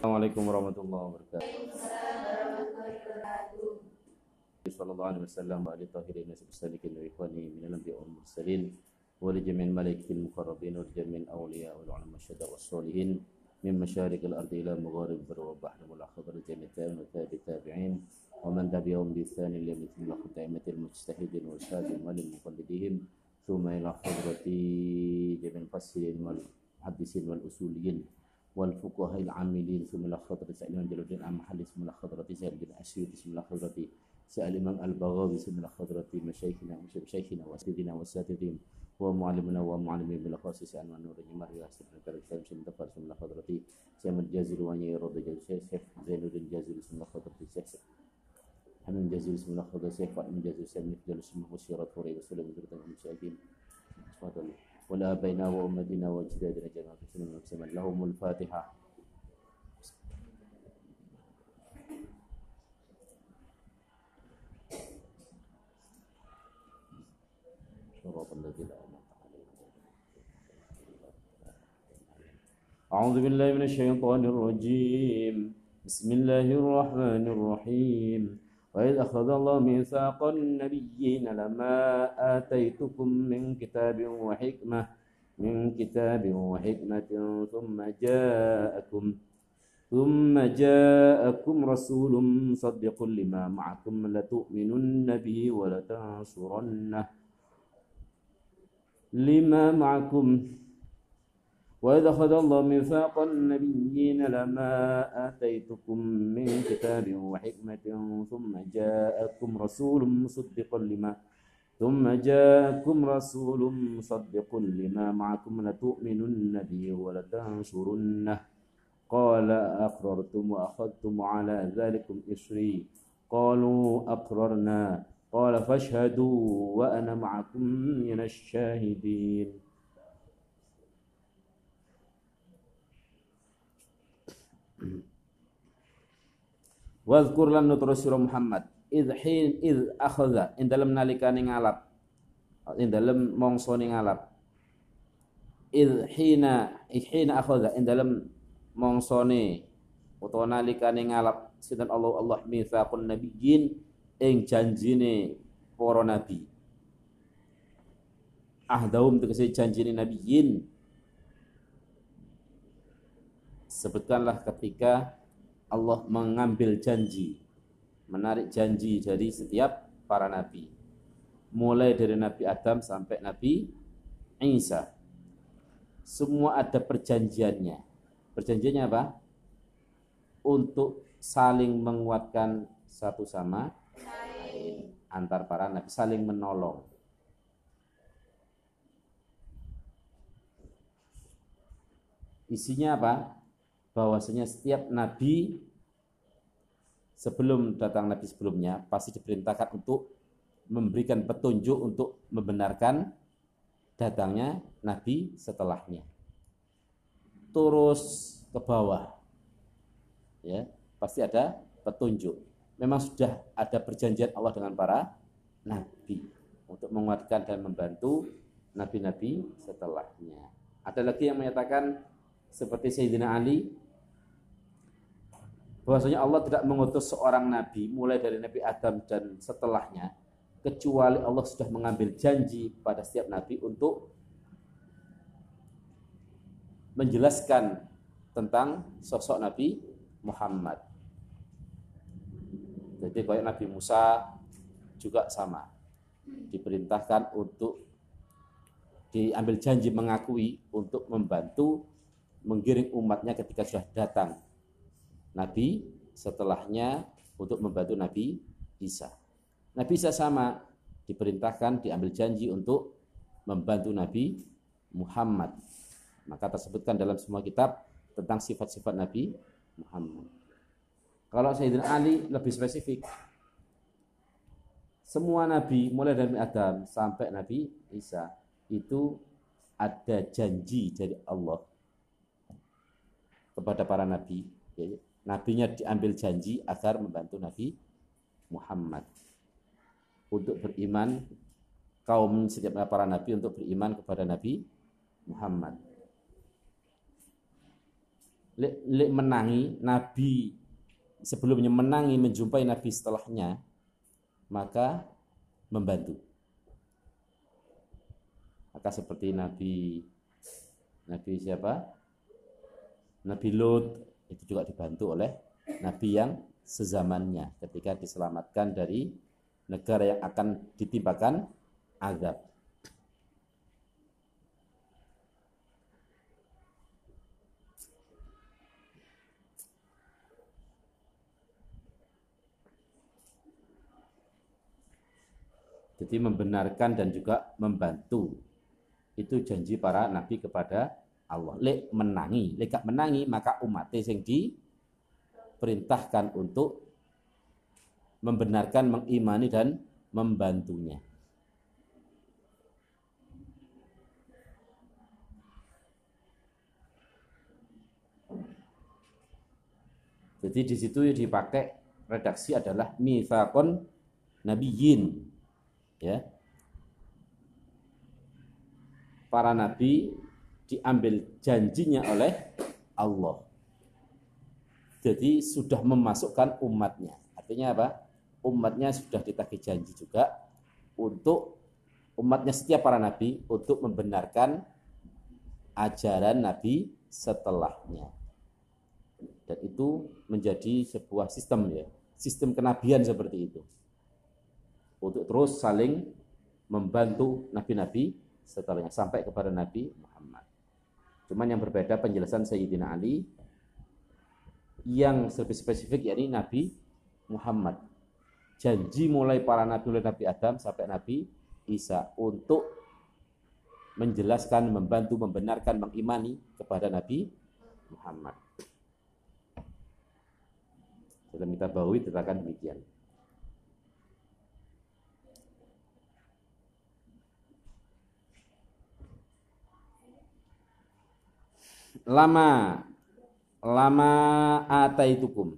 السلام عليكم ورحمة الله وبركاته. صلى الله عليه وسلم وعلى الطاهرين والسالكين وإخواني من الأنبياء والمرسلين ولجميع الملائكة المقربين ولجميع الأولياء والعلماء الشهداء والصالحين من مشارق الأرض إلى مغارب البر والبحر والأخضر جميع التابعين ومن تبعهم بإحسان إلى يوم الدين وختائمة المجتهدين والشاهدين ولمقلدهم ثم إلى حضرة جميع المفسرين والمحدثين والأصوليين والفقهاء العاملين ثم الخضر سأل الإمام جلال الدين المحلي ثم الخضرة سأل الدين الأسيوطي ثم الخضرة سأل الإمام البغاوي ثم الخضرة مشايخنا مشايخنا وأساتذتنا وأساتذتهم ومعلمنا ومعلمي بالأخص سأل من نور الجمار وأحسن الكرم سلم سلم دفر ثم الخضرة سأل من الجازر وأن رضي جل شيخ زين الدين جازر ثم الخضرة شيخ حمد جازر ثم الخضرة شيخ فاطمة جازر سلم جل ثم مسيرة فريد وسلم جل ثم المشايخين تفضلوا ولآبائنا وأمتنا وأجدادنا جميعا بسم الله لهم الفاتحة. صراط الذين أنعمت أعوذ بالله من الشيطان الرجيم. بسم الله الرحمن الرحيم. وإذ أخذ الله ميثاق النبيين لما آتيتكم من كتاب وحكمة من كتاب وحكمة ثم جاءكم ثم جاءكم رسول مصدق لما معكم لتؤمنن به ولتنصرنه لما معكم وإذ أخذ الله ميثاق النبيين لما آتيتكم من كتاب وحكمة ثم جاءكم رسول مصدق لما ثم جاءكم رسول مصدق لما معكم لتؤمنن به ولتنصرنه. قال أقررتم وأخذتم على ذلكم إصري. قالوا أقررنا. قال فاشهدوا وأنا معكم من الشاهدين. Wadhkur lan nutrus sira Muhammad. Id hin id akhadha. Ing dalem nalikane ngalap. Ing dalem mangsane ngalap. Id hina hina akhadha. Ing dalem mangsane utawa nalikane ngalap. Sinten Allah Allah mitsaqun nabiyyin. Ing janjine para nabi. Ahdahum tegese janjine nabiyyin. Sebutkanlah ketika Allah mengambil janji, menarik janji dari setiap para nabi. Mulai dari Nabi Adam sampai Nabi Isa. Semua ada perjanjiannya. Perjanjiannya apa? Untuk saling menguatkan satu sama lain antar para nabi, saling menolong. Isinya apa? Bahwasanya setiap nabi sebelum datang nabi sebelumnya pasti diperintahkan untuk memberikan petunjuk untuk membenarkan datangnya nabi setelahnya. Terus ke bawah. Ya, pasti ada petunjuk. Memang sudah ada perjanjian Allah dengan para nabi untuk menguatkan dan membantu nabi-nabi setelahnya. Ada lagi yang menyatakan seperti Sayyidina Ali bahwasanya Allah tidak mengutus seorang nabi mulai dari Nabi Adam dan setelahnya kecuali Allah sudah mengambil janji pada setiap nabi untuk menjelaskan tentang sosok Nabi Muhammad. Jadi kayak Nabi Musa juga sama. Diperintahkan untuk diambil janji mengakui untuk membantu menggiring umatnya ketika sudah datang Nabi setelahnya untuk membantu Nabi Isa. Nabi Isa sama diperintahkan diambil janji untuk membantu Nabi Muhammad. Maka tersebutkan dalam semua kitab tentang sifat-sifat Nabi Muhammad. Kalau Sayyidina Ali lebih spesifik. Semua nabi mulai dari Adam sampai Nabi Isa itu ada janji dari Allah kepada para nabi nabinya diambil janji agar membantu Nabi Muhammad. Untuk beriman kaum setiap para nabi untuk beriman kepada Nabi Muhammad. lek, menangi nabi sebelumnya menangi menjumpai nabi setelahnya maka membantu. Maka seperti nabi nabi siapa? Nabi Lot itu juga dibantu oleh nabi yang sezamannya ketika diselamatkan dari negara yang akan ditimpakan azab Jadi membenarkan dan juga membantu. Itu janji para nabi kepada Allah. Lek menangi, lek menangi maka umat yang diperintahkan untuk membenarkan, mengimani dan membantunya. Jadi di situ dipakai redaksi adalah mitsaqon nabiyyin ya para nabi diambil janjinya oleh Allah. Jadi sudah memasukkan umatnya. Artinya apa? Umatnya sudah ditagih janji juga untuk umatnya setiap para nabi untuk membenarkan ajaran nabi setelahnya. Dan itu menjadi sebuah sistem ya, sistem kenabian seperti itu untuk terus saling membantu nabi-nabi setelahnya sampai kepada Nabi Muhammad. Cuman yang berbeda penjelasan Sayyidina Ali yang lebih spesifik yakni Nabi Muhammad. Janji mulai para nabi mulai Nabi Adam sampai Nabi Isa untuk menjelaskan, membantu, membenarkan, mengimani kepada Nabi Muhammad. Dalam kita bawi tetapkan demikian. Lama. Lama ataitukum.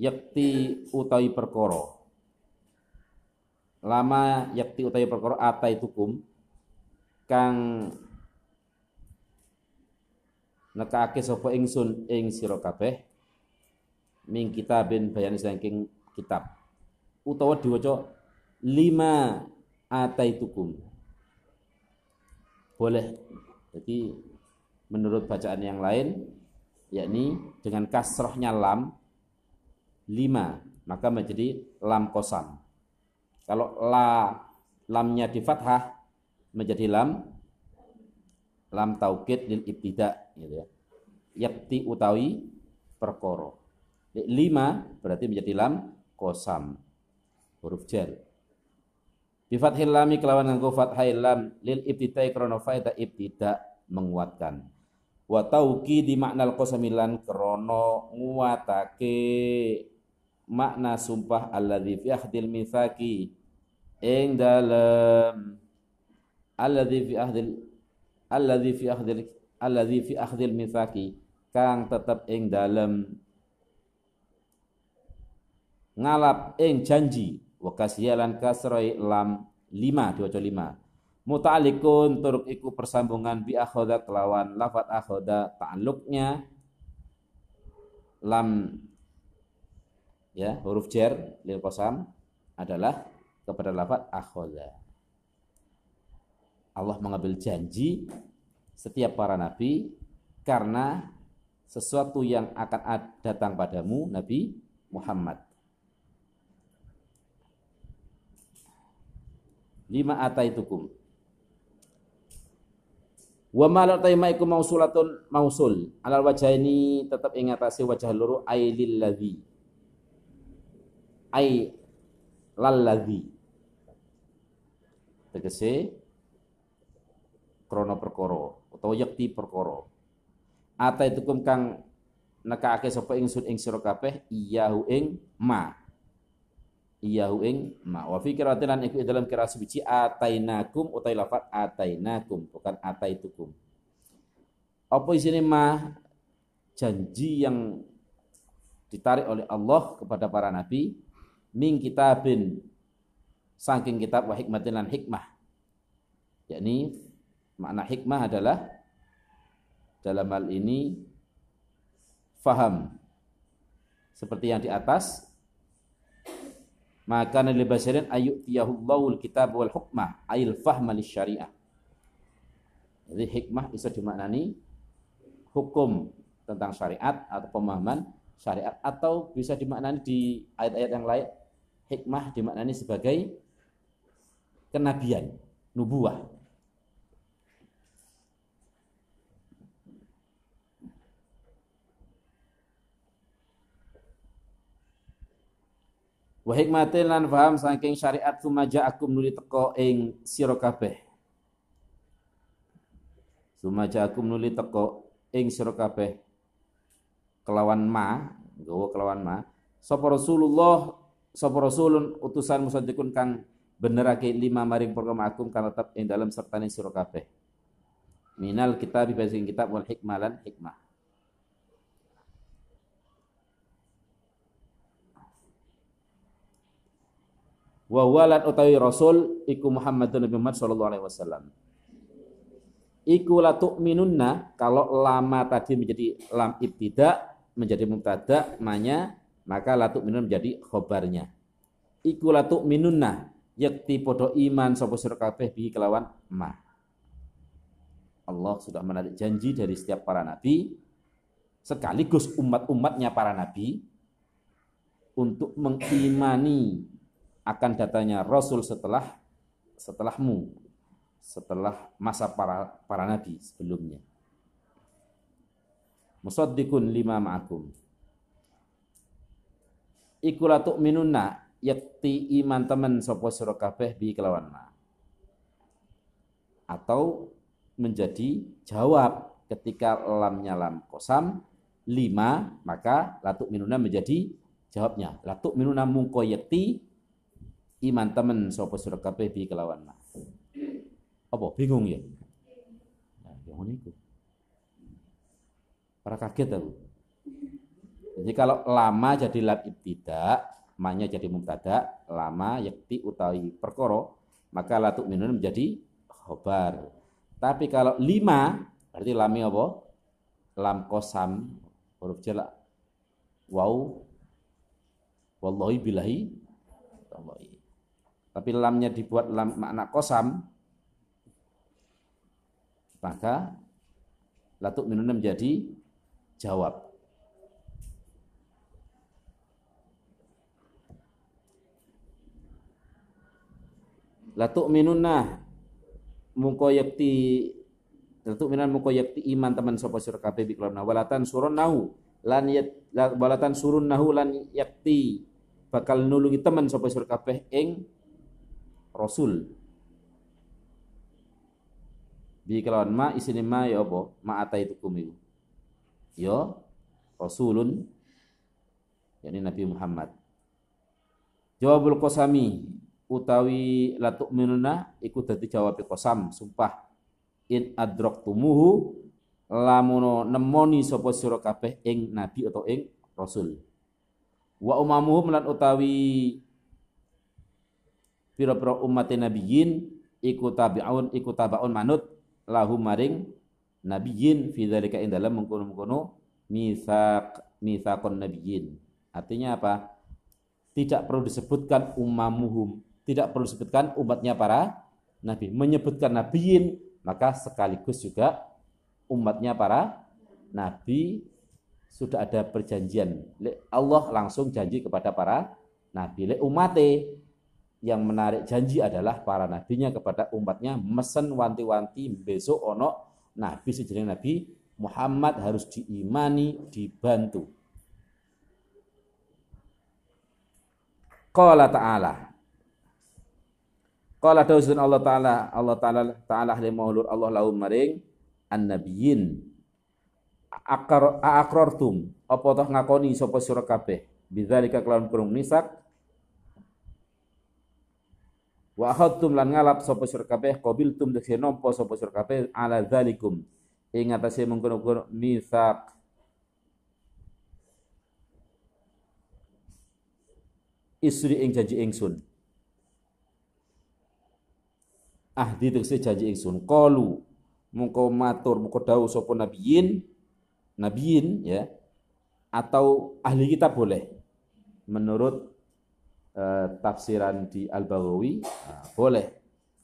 Yakti utawi perkara lama yakti utawi perkara ataitukum. Kang nekake sapa ingsun ing sira kabeh. Ming kitabin bayan saking kitab. Utawa diwaca lima ataitukum boleh. Jadi menurut bacaan yang lain yakni dengan kasrohnya lam lima maka menjadi lam kosam. Kalau la lamnya di fathah menjadi lam lam taukid lil ibtida gitu ya. Yakti utawi perkoro. Lima berarti menjadi lam kosam huruf jar. Bi fathil lami kelawan nganggo fathai lam lil ibtidai krana faida ibtida menguatkan. Wa tauqi di makna qasamilan krana nguatake makna sumpah alladzi fi ahdil mitsaqi ing dalem. Alladzi fi ahdil alladzi fi ahdil alladzi fi ahdil mitsaqi kang tetep ing dalem. Ngalap ing janji wa kasyalan kasroi lam lima diwaca lima. Muta'alikun turuk iku persambungan bi akhoda kelawan lafat akhoda ta'aluknya lam ya huruf jer lil kosam adalah kepada lafat akhoda. Allah mengambil janji setiap para nabi karena sesuatu yang akan datang padamu Nabi Muhammad lima ataitukum. Wa ma la taimaikum mausulatun mausul. Alal wajah ini tetap ingatasi wajah luru ailil ladzi ai ladzi tegese krono perkoro utawa yakti perkoro ataitukum kang nekake sapa ingsun ing sira kabeh? Iyahu ing ma iyahu ing ma. Wa fi lan iku dalam qiraat suci atainakum utai lafat atainakum bukan ataitukum. Apa isine ma? Janji yang ditarik oleh Allah kepada para nabi min kitabin saking kitab wa hikmatin lan hikmah. Yakni makna hikmah adalah dalam hal ini faham seperti yang di atas maka nabi basyarin ayyutiyahullahu kitab wal hukmah ayil fahma syariah jadi hikmah bisa dimaknani hukum tentang syariat atau pemahaman syariat atau bisa dimaknani di ayat-ayat yang lain hikmah dimaknani sebagai kenabian, nubuah. Wa hikmatin lan faham saking syariat sumaja akum nuli teko ing sira kabeh. Sumaja akum nuli teko ing sira kabeh kelawan ma, gawa kelawan ma. Sapa Rasulullah sapa Rasulun utusan musaddiqun kang benerake lima maring program akum kang tetep ing dalam sertane sira kabeh. Minal kitab bibasing kitab wal hikmah lan hikmah. Wa walan utawi rasul iku Muhammadun Nabi Muhammad sallallahu alaihi wasallam. Iku la tu'minunna kalau lama tadi menjadi lam ibtida menjadi mubtada manya maka la tu'minun menjadi khobarnya. Iku la tu'minunna yakti podo iman sapa sira kabeh bi kelawan ma. Allah sudah menarik janji dari setiap para nabi sekaligus umat-umatnya para nabi untuk mengimani akan datanya Rasul setelah setelahmu, setelah masa para para nabi sebelumnya. Musaddiqun lima ma'akum. Iku la tu'minunna yakti iman temen sapa sira kabeh bi kelawan ma. Atau menjadi jawab ketika lamnya lam kosam lima maka latuk minuna menjadi jawabnya latuk minuna mungko yakti iman temen sapa sira kabeh bi kelawan ma. Apa bingung ya? Nah, yang niku. Para kaget aku. Jadi kalau lama jadi lam ibtida, manya jadi mubtada, lama yakti utawi perkoro, maka latuk minun menjadi khobar. Tapi kalau lima, berarti lami apa? Lam kosam, huruf jelak. Wow, wallahi bilahi, wallahi tapi lamnya dibuat lam makna kosam, maka latuk minunnya menjadi jawab. Latuk minunna mungko yakti latuk minan mungko yakti iman teman sapa sira kabeh bi walatan surun nahu lan yat walatan surun nahu lan yakti. Bakal nulungi teman sapa sira kabeh ing rasul. Bi kelawan ma isine ma ya apa? Ma ataitukum iku ya rasulun. Yakni Nabi Muhammad. Jawabul qasami utawi la tu'minuna iku dadi jawab qasam sumpah. In adraktumuhu lamuno nemoni sapa sira kabeh ing nabi atau ing rasul. Wa umamuhum lan utawi pira-pira umat nabiyyin iku tabi'un iku tabaun manut lahum maring nabiyyin fi dzalika ing dalam mengkono-mengkono misaq misaqon. Artinya apa? Tidak perlu disebutkan umamuhum, tidak perlu disebutkan umatnya para nabi. Menyebutkan nabiyyin maka sekaligus juga umatnya para nabi sudah ada perjanjian. Allah langsung janji kepada para nabi. Le umate yang menarik janji adalah para nabinya kepada umatnya mesen wanti-wanti besok ono nabi sejenis nabi Muhammad harus diimani, dibantu. Qala ta'ala. Qala dawsun Allah ta'ala, Allah ta'ala ta'ala ahli maulur Allah lahu maring an-nabiyyin. Akar akrartum apa toh ngakoni sapa sira kabeh bidzalika kelawan kurung nisak Wa akhadtum lan ngalap sapa sira kabeh qabiltum tegese nampa sapa sira kabeh ala zalikum ing atase mengkono-kono mitsaq. Isri ing janji ingsun. Ahdi tegese janji ingsun. Qalu mengko matur mengko dawuh sapa nabiyin nabiyin ya atau ahli kitab boleh. Menurut uh, tafsiran di Al-Baghawi nah, boleh.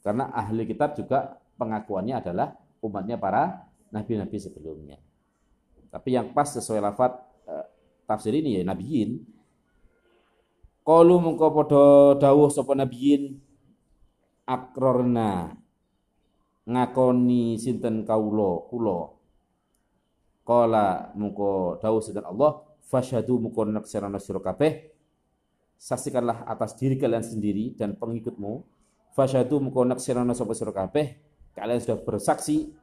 Karena ahli kitab juga pengakuannya adalah umatnya para nabi-nabi sebelumnya. Tapi yang pas sesuai lafat uh, tafsir ini ya nabiyin. Qalu mengko padha dawuh sapa nabiyin? Akrorna ngakoni sinten kaulo kulo? Qala mengko dawuh sinten Allah fasyadu mengko naksirana sira kabeh saksikanlah atas diri kalian sendiri dan pengikutmu. Fasyadu mengko naksirana sapa sira kabeh. Kalian sudah bersaksi.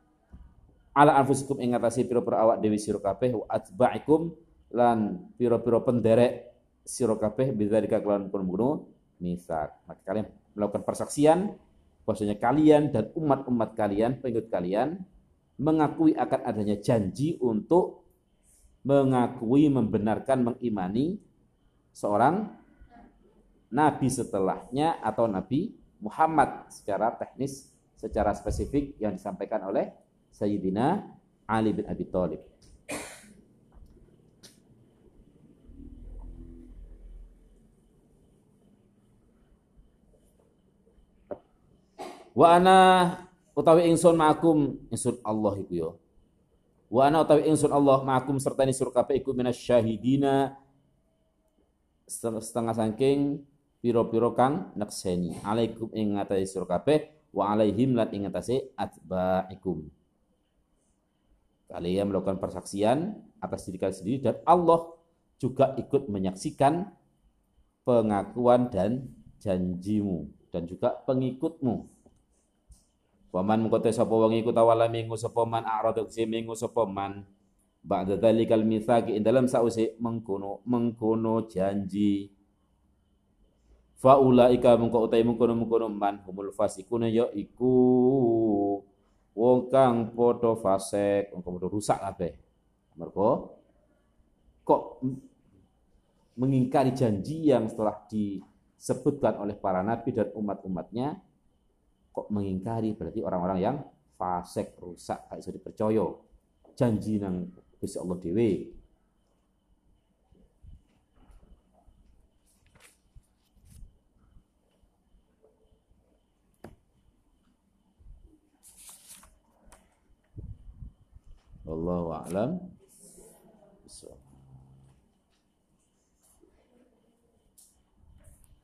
Ala anfusikum ing ngatasi pira-pira awak dewi sira kabeh. Wa atba'ikum lan pira-pira penderek sira kabeh. Bidzalika kelawan pun misak. Maka kalian melakukan persaksian bahwasanya kalian dan umat-umat kalian pengikut kalian mengakui akan adanya janji untuk mengakui membenarkan mengimani seorang nabi setelahnya atau nabi Muhammad secara teknis secara spesifik yang disampaikan oleh Sayyidina Ali bin Abi Thalib. Wa ana utawi ingsun ma'akum ingsun Allah iku ya. Wa ana utawi ingsun Allah ma'akum serta ni sur kabeh iku minasyahidina setengah saking piro-piro kang nakseni alaikum ing sur kabeh wa alaihim lan ing atase atba'ikum. Kalian melakukan persaksian atas diri kalian sendiri dan Allah juga ikut menyaksikan pengakuan dan janjimu dan juga pengikutmu. Waman mengkote sapa wong iku tawala minggu sapa man a'radu minggu sapa man ba'da dzalikal mitsaqi dalam sause mengkono mengkono janji faulaika mengko utai mengkono mengkono man humul fasikuna ya iku. Wong kang padha fasik wong padha rusak kabeh. Mergo kok mengingkari janji yang setelah disebutkan oleh para nabi dan umat-umatnya kok mengingkari? Berarti orang-orang yang fasik rusak gak bisa dipercaya. Janji nang Gusti Allah dewe والله أعلم.